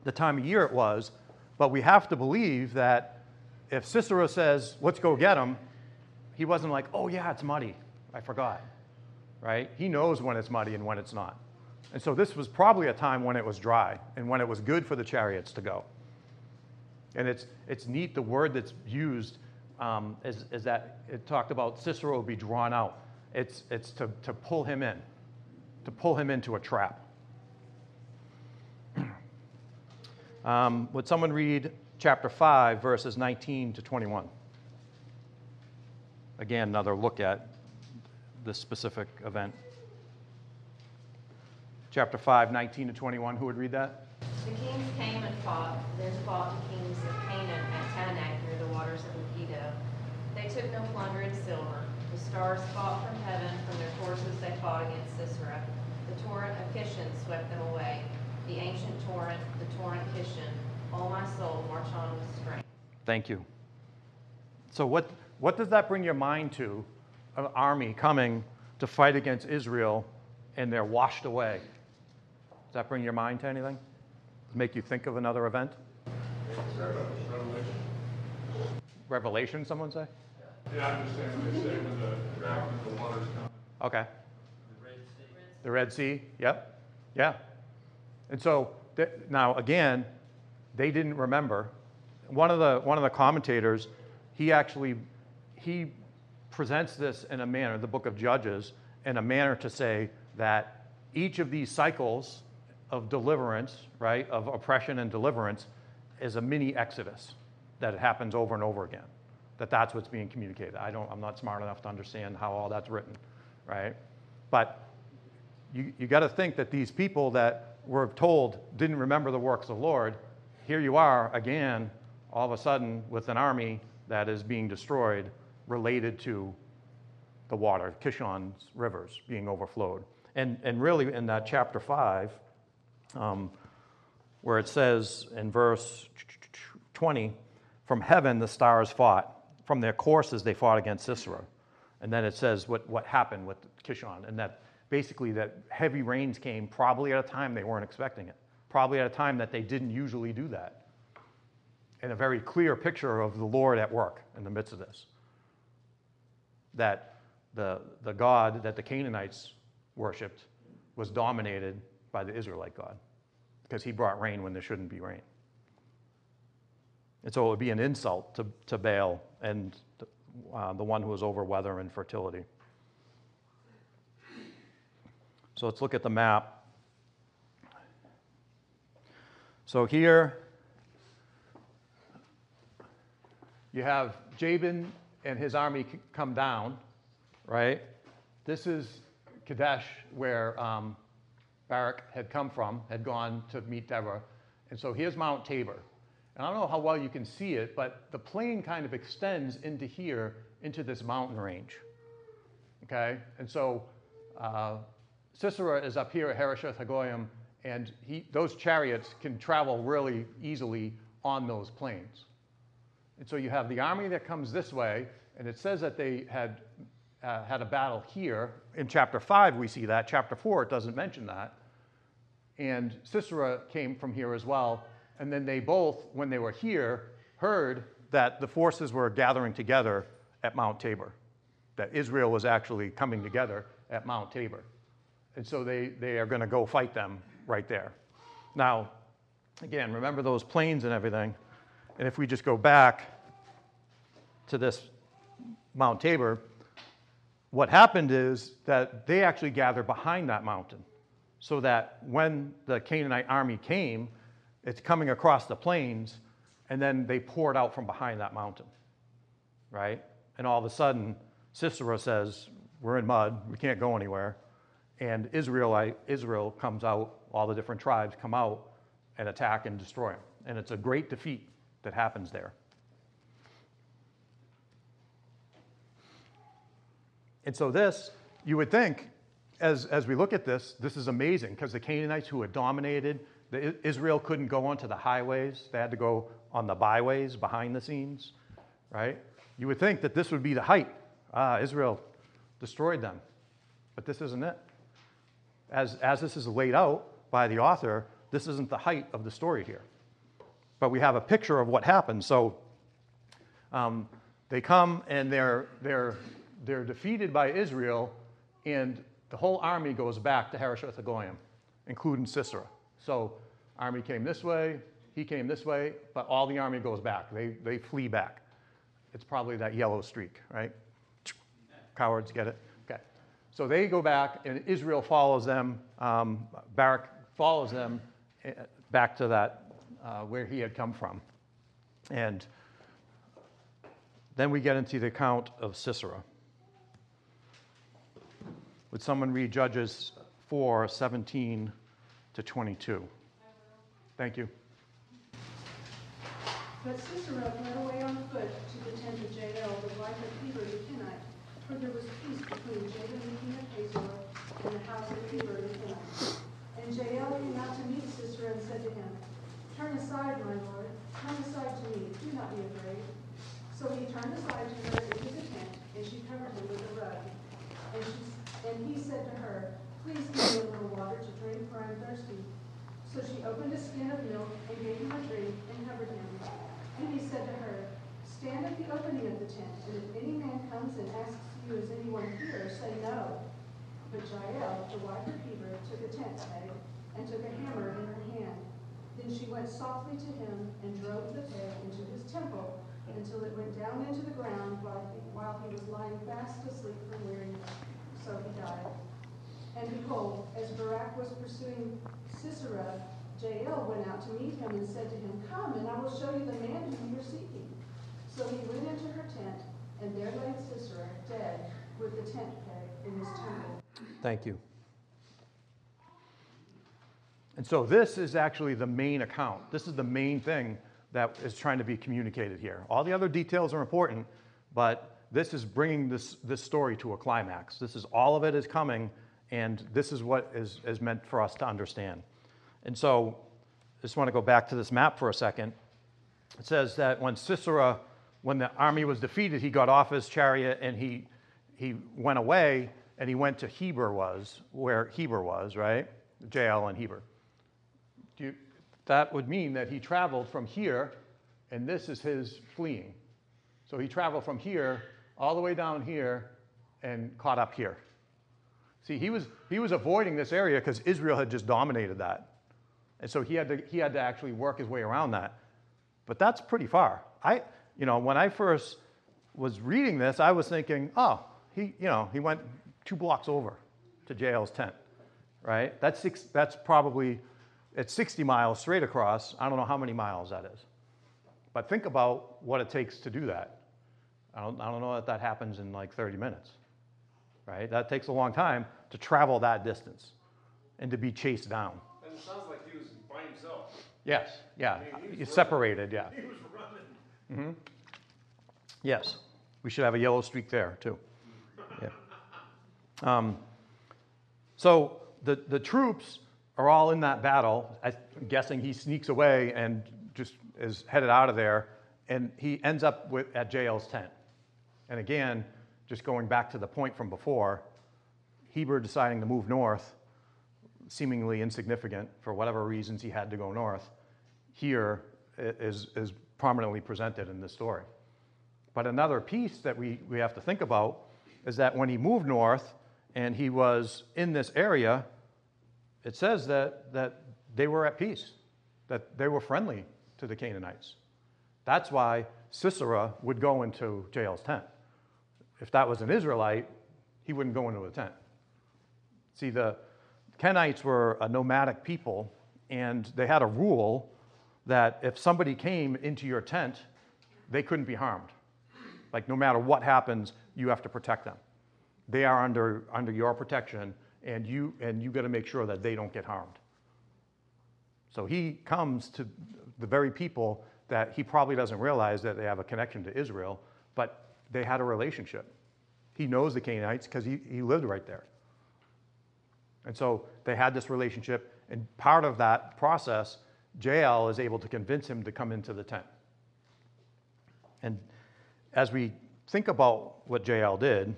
the time of year it was, but we have to believe that if Sisera says, let's go get him, he wasn't like, oh yeah, it's muddy. I forgot, right? He knows when it's muddy and when it's not. And so this was probably a time when it was dry and when it was good for the chariots to go. And it's, it's neat, the word that's used um, is, is that it talked about Sisera be drawn out. It's, it's to, to pull him in, to pull him into a trap. um, would someone read chapter 5, verses 19 to 21? Again, another look at this specific event chapter 5, 19 to 21. Who would read that? The kings came and fought, then fought the kings of Canaan at Taanach near the of Megiddo. They took no plunder in silver. The stars fought from heaven, from their courses they fought against Sisera. The torrent of Kishon swept them away. The ancient torrent, the torrent Kishon. All my soul, march on with strength. Thank you. So, what, what does that bring your mind to? An army coming to fight against Israel and they're washed away. Does that bring your mind to anything? Make you think of another event? Revelation. Revelation, someone say? Yeah, I understand what they say when the drought and the waters come. Okay. The Red Sea. The Red Sea, yep, yeah. And so th- now again, they didn't remember. One of the one of the commentators, he actually he presents this in a manner, the book of Judges, in a manner to say that each of these cycles of deliverance, right, of oppression and deliverance, is a mini exodus that it happens over and over again. that that's what's being communicated. I don't, I'm not smart enough to understand how all that's written, right? But you, you got to think that these people that were told didn't remember the works of the Lord, here you are again, all of a sudden with an army that is being destroyed related to the water, Kishon's rivers being overflowed. And, and really, in that chapter 5, um, where it says in verse 20, from heaven the stars fought, from their courses they fought against Sisera. And then it says what, what happened with Kishon, and that basically that heavy rains came probably at a time they weren't expecting it, probably at a time that they didn't usually do that. And a very clear picture of the Lord at work in the midst of this. That the, the God that the Canaanites worshiped was dominated by the Israelite God because he brought rain when there shouldn't be rain. And so it would be an insult to, to Baal and uh, the one who was over weather and fertility. So let's look at the map. So here you have Jabin and his army come down, right? This is Kadesh, where um, Barak had come from, had gone to meet Deborah. And so here's Mount Tabor. And I don't know how well you can see it, but the plain kind of extends into here, into this mountain range. Okay? And so uh, Sisera is up here at Harosheth Hagoyim, and he, those chariots can travel really easily on those plains. And so you have the army that comes this way, and it says that they had uh, had a battle here. In chapter 5, we see that. Chapter 4, it doesn't mention that. And Sisera came from here as well. And then they both, when they were here, heard that the forces were gathering together at Mount Tabor, that Israel was actually coming together at Mount Tabor. And so they, they are going to go fight them right there. Now, again, remember those plains and everything. And if we just go back to this Mount Tabor, what happened is that they actually gathered behind that mountain so that when the Canaanite army came, it's coming across the plains, and then they poured out from behind that mountain, right? And all of a sudden, Sisera says, We're in mud, we can't go anywhere. And Israelite, Israel comes out, all the different tribes come out and attack and destroy them. And it's a great defeat that happens there. And so, this, you would think, as, as we look at this, this is amazing because the Canaanites who had dominated, the, Israel couldn't go onto the highways. They had to go on the byways behind the scenes, right? You would think that this would be the height. Ah, Israel destroyed them. But this isn't it. As, as this is laid out by the author, this isn't the height of the story here. But we have a picture of what happened. So um, they come and they're, they're they're defeated by Israel, and the whole army goes back to Harosheth Hagoyim, including Sisera. So, army came this way, he came this way, but all the army goes back. They, they flee back. It's probably that yellow streak, right? Cowards, get it? Okay. So they go back, and Israel follows them. Um, Barak follows them eh, back to that uh, where he had come from. And then we get into the account of Sisera. Would someone read Judges 4 17 to 22? Thank you. But Sisera fled away on foot to the tent of Jael, the wife of Heber the Kenite, for there was peace between Jabin the king of Hazor and the house of Heber the Kenite. And Jael came out to meet Sisera and said to him, Turn aside, my lord, turn aside to me, do not be afraid. So he turned aside to her into the tent, and she covered him with a rug. And she and he said to her, Please give me a little water to drink, for I am thirsty. So she opened a skin of milk and gave him a drink and covered him. And he said to her, Stand at the opening of the tent, and if any man comes and asks you, Is anyone here? say no. But Jael, the wife of Heber, took a tent peg and took a hammer in her hand. Then she went softly to him and drove the peg into his temple until it went down into the ground while he, was lying fast asleep from weariness so he died. And behold, as Barak was pursuing Sisera, Jael, went out to meet him and said to him, Come, and I will show you the man whom you're seeking. So he went into her tent, and there lay Sisera, dead, with the tent peg in his temple. Thank you. And so this is actually the main account. This is the main thing that is trying to be communicated here. All the other details are important, but this is bringing this, this story to a climax. This is all of it is coming, and this is what is, is meant for us to understand. And so I just want to go back to this map for a second. It says that when Sisera, when the army was defeated, he got off his chariot and he, he went away and he went to Heber was, where Heber was, right? Jael and Heber. You, that would mean that he traveled from here, and this is his fleeing. So he traveled from here all the way down here and caught up here. See, he was, he was avoiding this area because Israel had just dominated that. And so he had, to, he had to actually work his way around that. But that's pretty far. I, you know, when I first was reading this, I was thinking, oh, he, you know, he went two blocks over to Jael's tent, right? That's, six, that's probably, it's 60 miles straight across. I don't know how many miles that is. But think about what it takes to do that. I don't, I don't know that that happens in like 30 minutes, right? That takes a long time to travel that distance and to be chased down. Yes, yeah, I mean, he was It's separated, yeah. He was running. Yes, we should have a yellow streak there too. Yeah. Um, so the, the troops are all in that battle. I'm guessing he sneaks away and just is headed out of there, and he ends up with, at Jael's tent. And again, just going back to the point from before, Heber deciding to move north, seemingly insignificant for whatever reasons he had to go north, here is, is, prominently presented in this story. But another piece that we, we have to think about is that when he moved north and he was in this area, it says that, that they were at peace, that they were friendly to the Canaanites. That's why Sisera would go into Jael's tent. If that was an Israelite, he wouldn't go into a tent. See, the Kenites were a nomadic people, and they had a rule that if somebody came into your tent, they couldn't be harmed. Like, no matter what happens, you have to protect them. They are under, under your protection, and you, and you got to make sure that they don't get harmed. So he comes to the very people that he probably doesn't realize that they have a connection to Israel, but they had a relationship. He knows the Canaanites because he, he lived right there. And so they had this relationship, and part of that process, Jael is able to convince him to come into the tent. And as we think about what Jael did,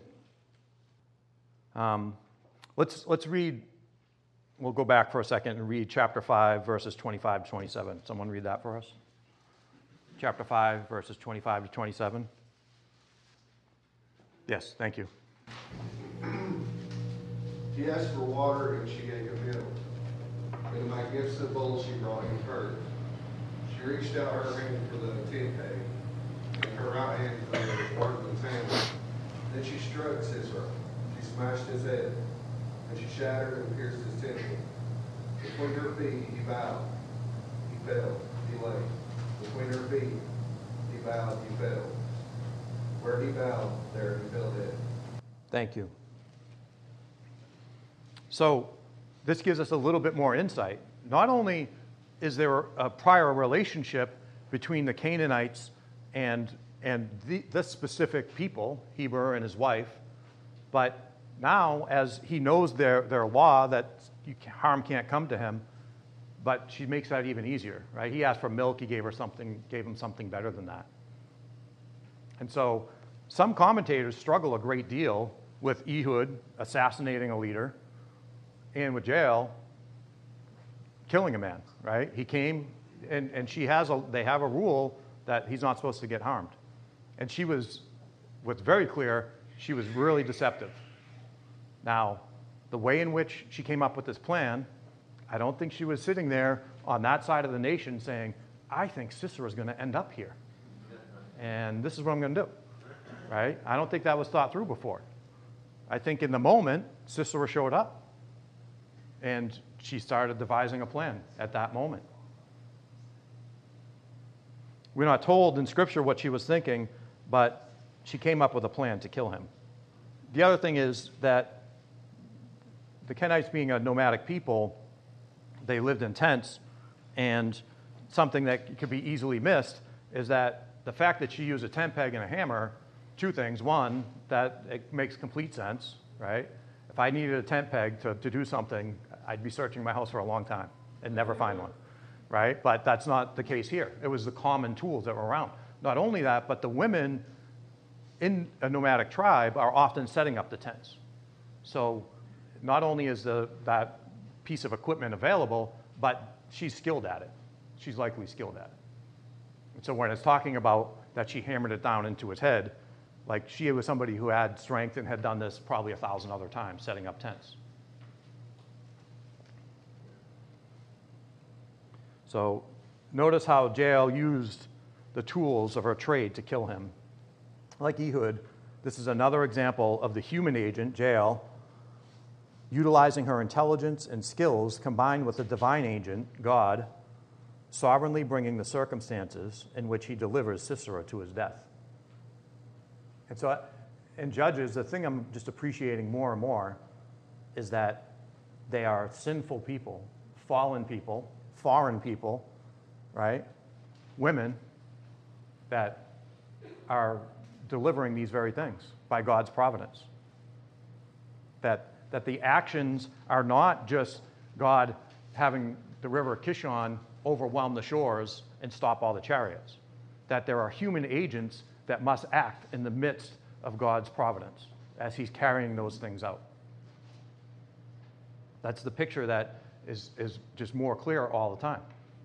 um, let's, let's read, we'll go back for a second and read chapter 5, verses 25 to 27. Someone read that for us? Chapter 5, verses 25 to 27. Yes, thank you. He asked for water, and she gave him milk. And In a magnificent bowl, she brought him curd. She reached out her hand for the tent and her right hand for the part of the sandwich. Then she struck Sisera. She smashed his head, and she shattered and pierced his temple. Between her feet, he bowed. He fell. He lay. Between her feet, he bowed. He fell. Where he bowed, there he fell dead. Thank you. So, this gives us a little bit more insight. Not only is there a prior relationship between the Canaanites and, and the, this specific people, Heber and his wife, but now, as he knows their, their law that harm can't come to him, but she makes that even easier, right? He asked for milk, he gave her something, gave him something better than that. And so some commentators struggle a great deal with Ehud assassinating a leader and with Jael killing a man, right? He came and, and she has a, they have a rule that he's not supposed to get harmed. And she was, what's very clear, she was really deceptive. Now, the way in which she came up with this plan, I don't think she was sitting there on that side of the nation saying, I think Sisera's going to end up here. And this is what I'm going to do. Right? I don't think that was thought through before. I think in the moment, Sisera showed up and she started devising a plan at that moment. We're not told in Scripture what she was thinking, but she came up with a plan to kill him. The other thing is that the Kenites being a nomadic people, they lived in tents, and something that could be easily missed is that the fact that she used a tent peg and a hammer, two things. One, that it makes complete sense, right? If I needed a tent peg to, to do something, I'd be searching my house for a long time and never find one, right? But that's not the case here. It was the common tools that were around. Not only that, but the women in a nomadic tribe are often setting up the tents. So not only is the, that piece of equipment available, but she's skilled at it. She's likely skilled at it. And so when it's talking about that she hammered it down into his head, like she was somebody who had strength and had done this probably a thousand other times, setting up tents. So notice how Jael used the tools of her trade to kill him. Like Ehud, this is another example of the human agent, Jael, utilizing her intelligence and skills combined with the divine agent, God, sovereignly bringing the circumstances in which he delivers Sisera to his death. And so, in Judges, the thing I'm just appreciating more and more is that they are sinful people, fallen people, foreign people, right? Women that are delivering these very things by God's providence. That, that the actions are not just God having the river Kishon overwhelm the shores and stop all the chariots, that there are human agents that must act in the midst of God's providence as He's carrying those things out. That's the picture that is, is just more clear all the time.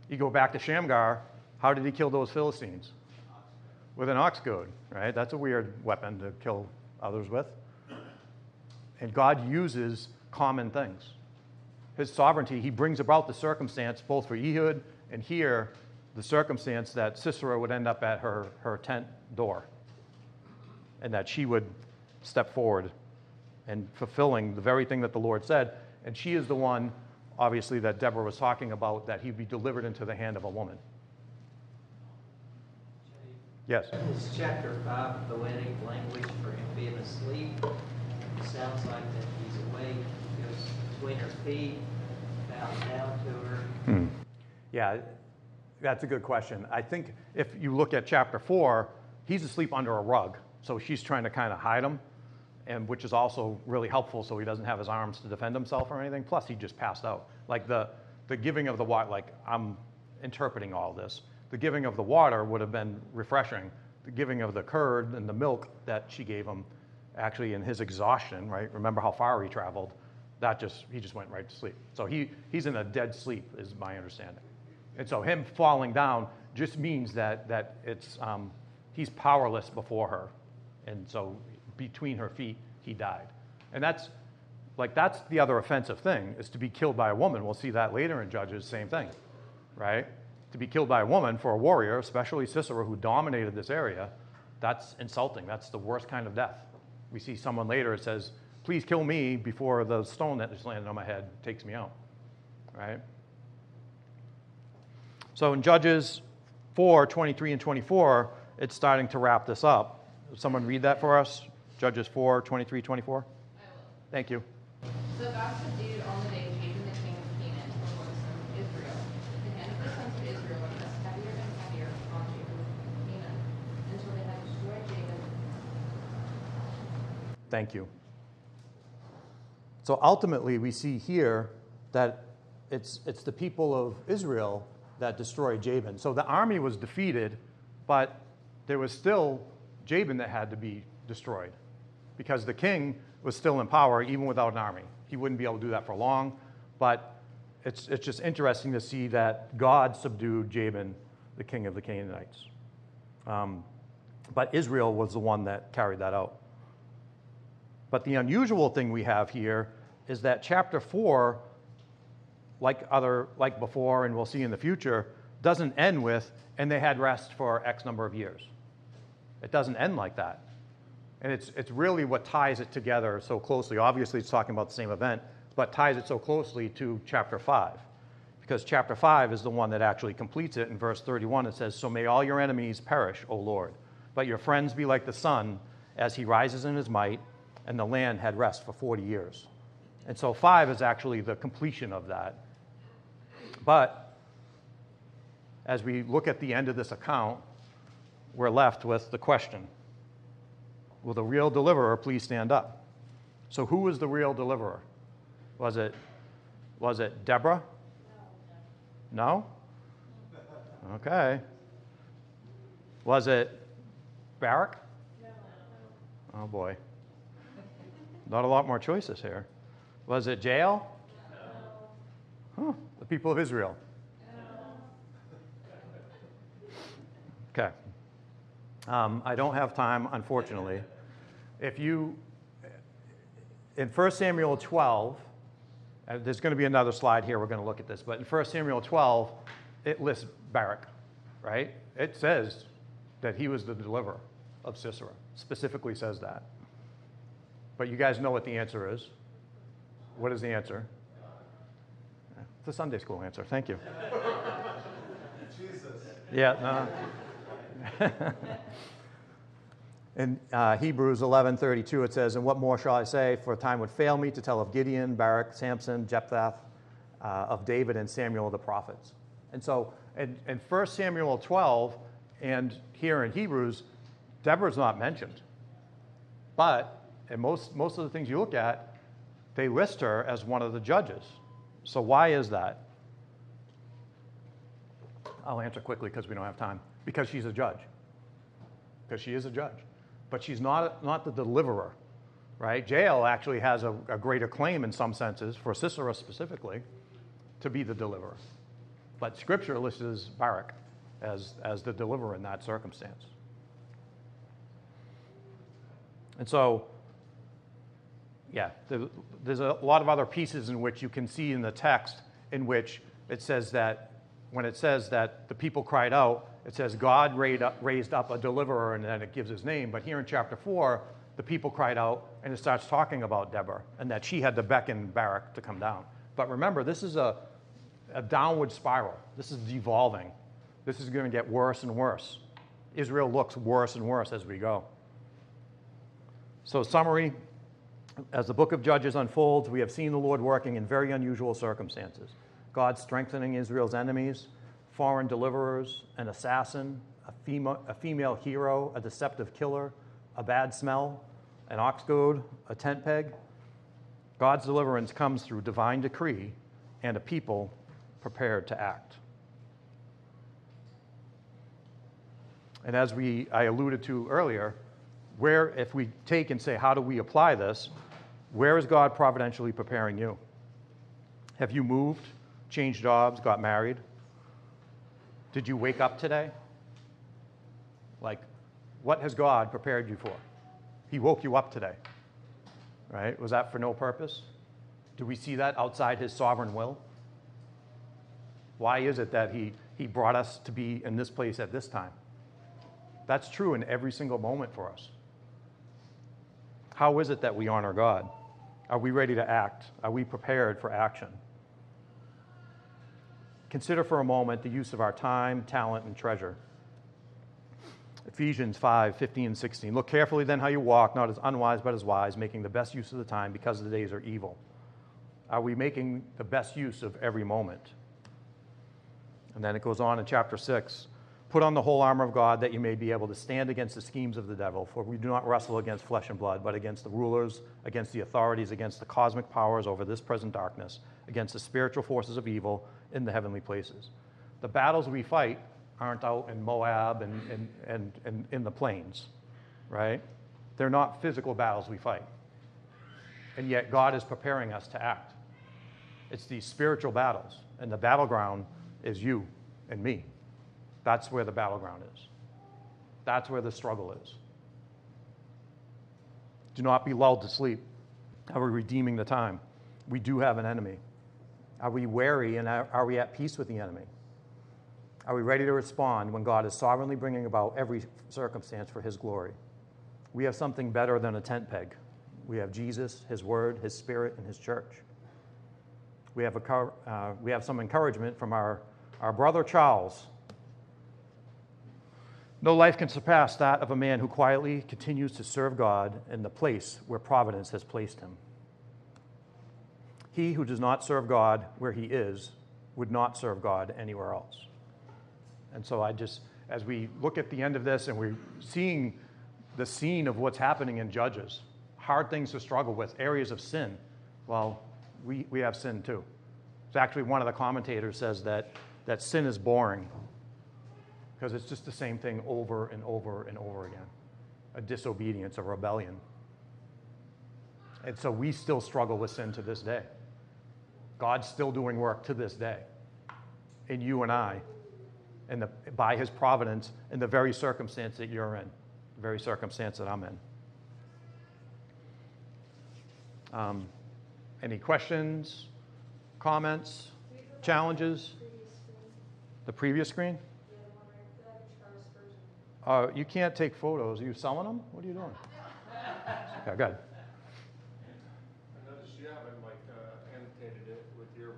You go back to Shamgar, how did he kill those Philistines? With an ox goad, right? That's a weird weapon to kill others with. And God uses common things. His sovereignty, he brings about the circumstance, both for Ehud and here, the circumstance that Sisera would end up at her, her tent door and that she would step forward and fulfilling the very thing that the Lord said. And she is the one, obviously, that Deborah was talking about, that he'd be delivered into the hand of a woman. Yes. Is chapter five poetic language for him being asleep? It sounds like that he's awake, goes between her feet, bows down to her. Hmm. Yeah, that's a good question. I think if you look at chapter four, he's asleep under a rug, so she's trying to kind of hide him, and which is also really helpful, so he doesn't have his arms to defend himself or anything. Plus, he just passed out. Like the the giving of the water, like I'm interpreting all this. The giving of the water would have been refreshing. The giving of the curd and the milk that she gave him, actually in his exhaustion, right? Remember how far he traveled? That just he just went right to sleep. So he he's in a dead sleep, is my understanding. And so him falling down just means that, that it's, um, he's powerless before her. And so between her feet, he died. And that's, like, that's the other offensive thing, is to be killed by a woman. We'll see that later in Judges, same thing, right? To be killed by a woman for a warrior, especially Sisera, who dominated this area, that's insulting. That's the worst kind of death. We see someone later, it says, please kill me before the stone that just landed on my head takes me out, right? So in Judges 4 23 and 24, it's starting to wrap this up. Someone read that for us? Judges 4 23 24. Thank you. So God subdued on the day the king of Canaan before the sons of Israel. The hand of the sons of Israel would press heavier and heavier on Jabin of Canaan until they had destroyed Jabin. Thank you. So ultimately, we see here that it's, it's the people of Israel that destroyed Jabin. So the army was defeated, but there was still Jabin that had to be destroyed because the king was still in power even without an army. He wouldn't be able to do that for long, but it's, it's just interesting to see that God subdued Jabin, the king of the Canaanites. Um, but Israel was the one that carried that out. But the unusual thing we have here is that chapter 4 like other like before and we'll see in the future doesn't end with and they had rest for x number of years it doesn't end like that and it's, it's really what ties it together so closely. Obviously it's talking about the same event but ties it so closely to chapter 5 because chapter 5 is the one that actually completes it. In verse 31 it says so may all your enemies perish o lord. But your friends be like the sun as he rises in his might and the land had rest for 40 years. And so five is actually the completion of that. But as we look at the end of this account, we're left with the question Will the real deliverer please stand up? So, who was the real deliverer? Was it, was it Deborah? No? Okay. Was it Barak? No. Oh boy. Not a lot more choices here. Was it Jael? Huh, the people of Israel. Okay. Um, I don't have time, unfortunately. If you, in 1 Samuel 12, uh, there's going to be another slide here, we're going to look at this, but in 1 Samuel 12, it lists Barak, right? It says that he was the deliverer of Sisera, specifically says that. But you guys know what the answer is. What is the answer? It's a Sunday school answer. Thank you. Jesus. Yeah, no. In uh, Hebrews 11:32, it says, "And what more shall I say? For time would fail me to tell of Gideon, Barak, Samson, Jephthah, uh, of David, and Samuel the prophets." And so, in, in 1 Samuel 12 and here in Hebrews, Deborah's not mentioned. But in most most of the things you look at, they list her as one of the judges. So why is that? I'll answer quickly because we don't have time. Because she's a judge. Because she is a judge. But she's not, not the deliverer, right? Jael actually has a, a greater claim in some senses, for Sisera specifically, to be the deliverer. But Scripture lists Barak as, as the deliverer in that circumstance. And so, yeah, there, there's a lot of other pieces in which you can see in the text in which it says that when it says that the people cried out, it says God raised up a deliverer and then it gives his name. But here in chapter 4, the people cried out and it starts talking about Deborah and that she had to beckon Barak to come down. But remember, this is a, a downward spiral. This is devolving. This is going to get worse and worse. Israel looks worse and worse as we go. So, summary as the book of Judges unfolds, we have seen the Lord working in very unusual circumstances. God strengthening Israel's enemies, foreign deliverers, an assassin, a female, a female hero, a deceptive killer, a bad smell, an ox goad, a tent peg. God's deliverance comes through divine decree and a people prepared to act. And as we, I alluded to earlier, where, if we take and say, how do we apply this? Where is God providentially preparing you? Have you moved, changed jobs, got married? Did you wake up today? Like, what has God prepared you for? He woke you up today, right? Was that for no purpose? Do we see that outside His sovereign will? Why is it that He, he brought us to be in this place at this time? That's true in every single moment for us. How is it that we honor God? Are we ready to act? Are we prepared for action? Consider for a moment the use of our time, talent, and treasure. Ephesians 5 15 and 16. Look carefully then how you walk, not as unwise, but as wise, making the best use of the time because the days are evil. Are we making the best use of every moment? And then it goes on in chapter 6 Put on the whole armor of God that you may be able to stand against the schemes of the devil, for we do not wrestle against flesh and blood, but against the rulers, against the authorities, against the cosmic powers over this present darkness, against the spiritual forces of evil in the heavenly places. The battles we fight aren't out in Moab and, and, and, and in the plains, right? They're not physical battles we fight. And yet God is preparing us to act. It's these spiritual battles, and the battleground is you and me. That's where the battleground is. That's where the struggle is. Do not be lulled to sleep. Are we redeeming the time? We do have an enemy. Are we wary and are we at peace with the enemy? Are we ready to respond when God is sovereignly bringing about every circumstance for His glory? We have something better than a tent peg. We have Jesus, His Word, His Spirit, and His church. We have, a, uh, we have some encouragement from our, our brother Charles, no life can surpass that of a man who quietly continues to serve God in the place where providence has placed him. He who does not serve God where he is would not serve God anywhere else. And so I just, as we look at the end of this and we're seeing the scene of what's happening in Judges, hard things to struggle with, areas of sin, well, we, we have sin too. It's actually one of the commentators says that, that sin is boring because it's just the same thing over and over and over again a disobedience, a rebellion. And so we still struggle with sin to this day. God's still doing work to this day in you and I, and by His providence, in the very circumstance that you're in, the very circumstance that I'm in. Um, any questions, comments, challenges? The previous screen? Uh, you can't take photos. Are you selling them? What are you doing? Okay, good. I noticed you haven't like uh, annotated it with your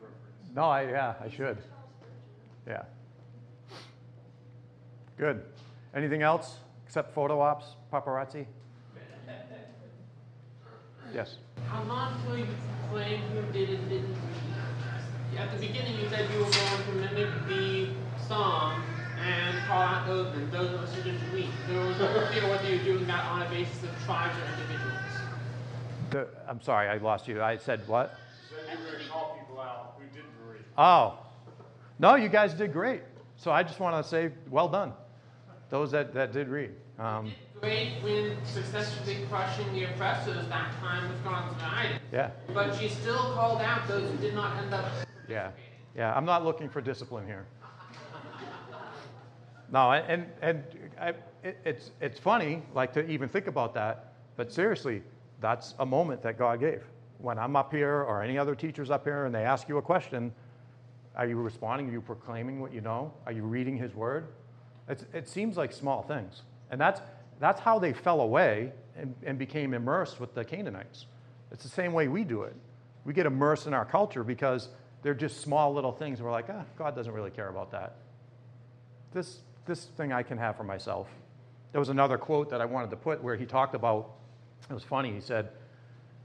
reference. No, I, yeah, I should. Yeah. Good. Anything else except photo ops, paparazzi? Yes. How long till you claim who did it didn't read? At the beginning, you said you were going to mimic the song and call out those, and those of us who didn't read. There was no clear whether you're doing that on a basis of tribes or individuals. The, I'm sorry, I lost you. I said what? Said you were going to call people out who didn't read. Oh, no, you guys did great. So I just want to say, well done. Those that, that did read. Um, Great when successfully crushing the oppressors that time with God's guidance. yeah, But she still called out those who did not end up. yeah, yeah. I'm not looking for discipline here. No, and and I, it, it's it's funny, like to even think about that. But seriously, that's a moment that God gave. When I'm up here, or any other teachers up here, and they ask you a question, are you responding? Are you proclaiming what you know? Are you reading His Word? It's, it seems like small things, and that's that's how they fell away and, and became immersed with the Canaanites. It's the same way we do it. We get immersed in our culture because they're just small little things. We're like, ah, God doesn't really care about that. This this thing I can have for myself. There was another quote that I wanted to put where he talked about, it was funny, he said,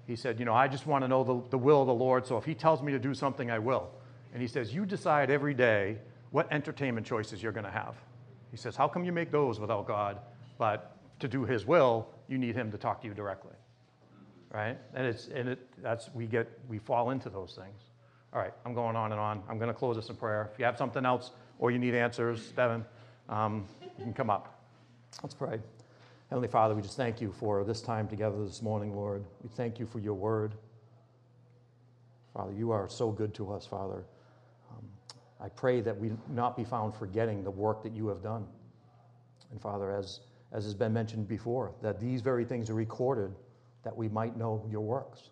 he said, you know, I just want to know the, the will of the Lord, so if he tells me to do something, I will. And he says, you decide every day what entertainment choices you're going to have. He says, how come you make those without God, but to do his will, you need him to talk to you directly. Right? And it's and it that's we get we fall into those things. All right, I'm going on and on. I'm going to close this in prayer. If you have something else or you need answers, Devin, um, you can come up. Let's pray. Heavenly Father, we just thank you for this time together this morning, Lord. We thank you for your word. Father, you are so good to us, Father. I pray that we not be found forgetting the work that you have done. And Father, as, as has been mentioned before, that these very things are recorded that we might know your works.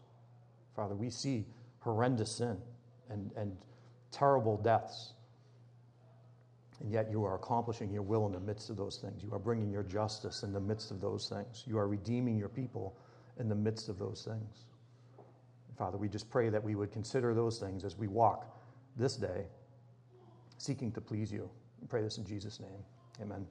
Father, we see horrendous sin and, and terrible deaths. And yet you are accomplishing your will in the midst of those things. You are bringing your justice in the midst of those things. You are redeeming your people in the midst of those things. Father, we just pray that we would consider those things as we walk this day, seeking to please you. We pray this in Jesus' name. Amen.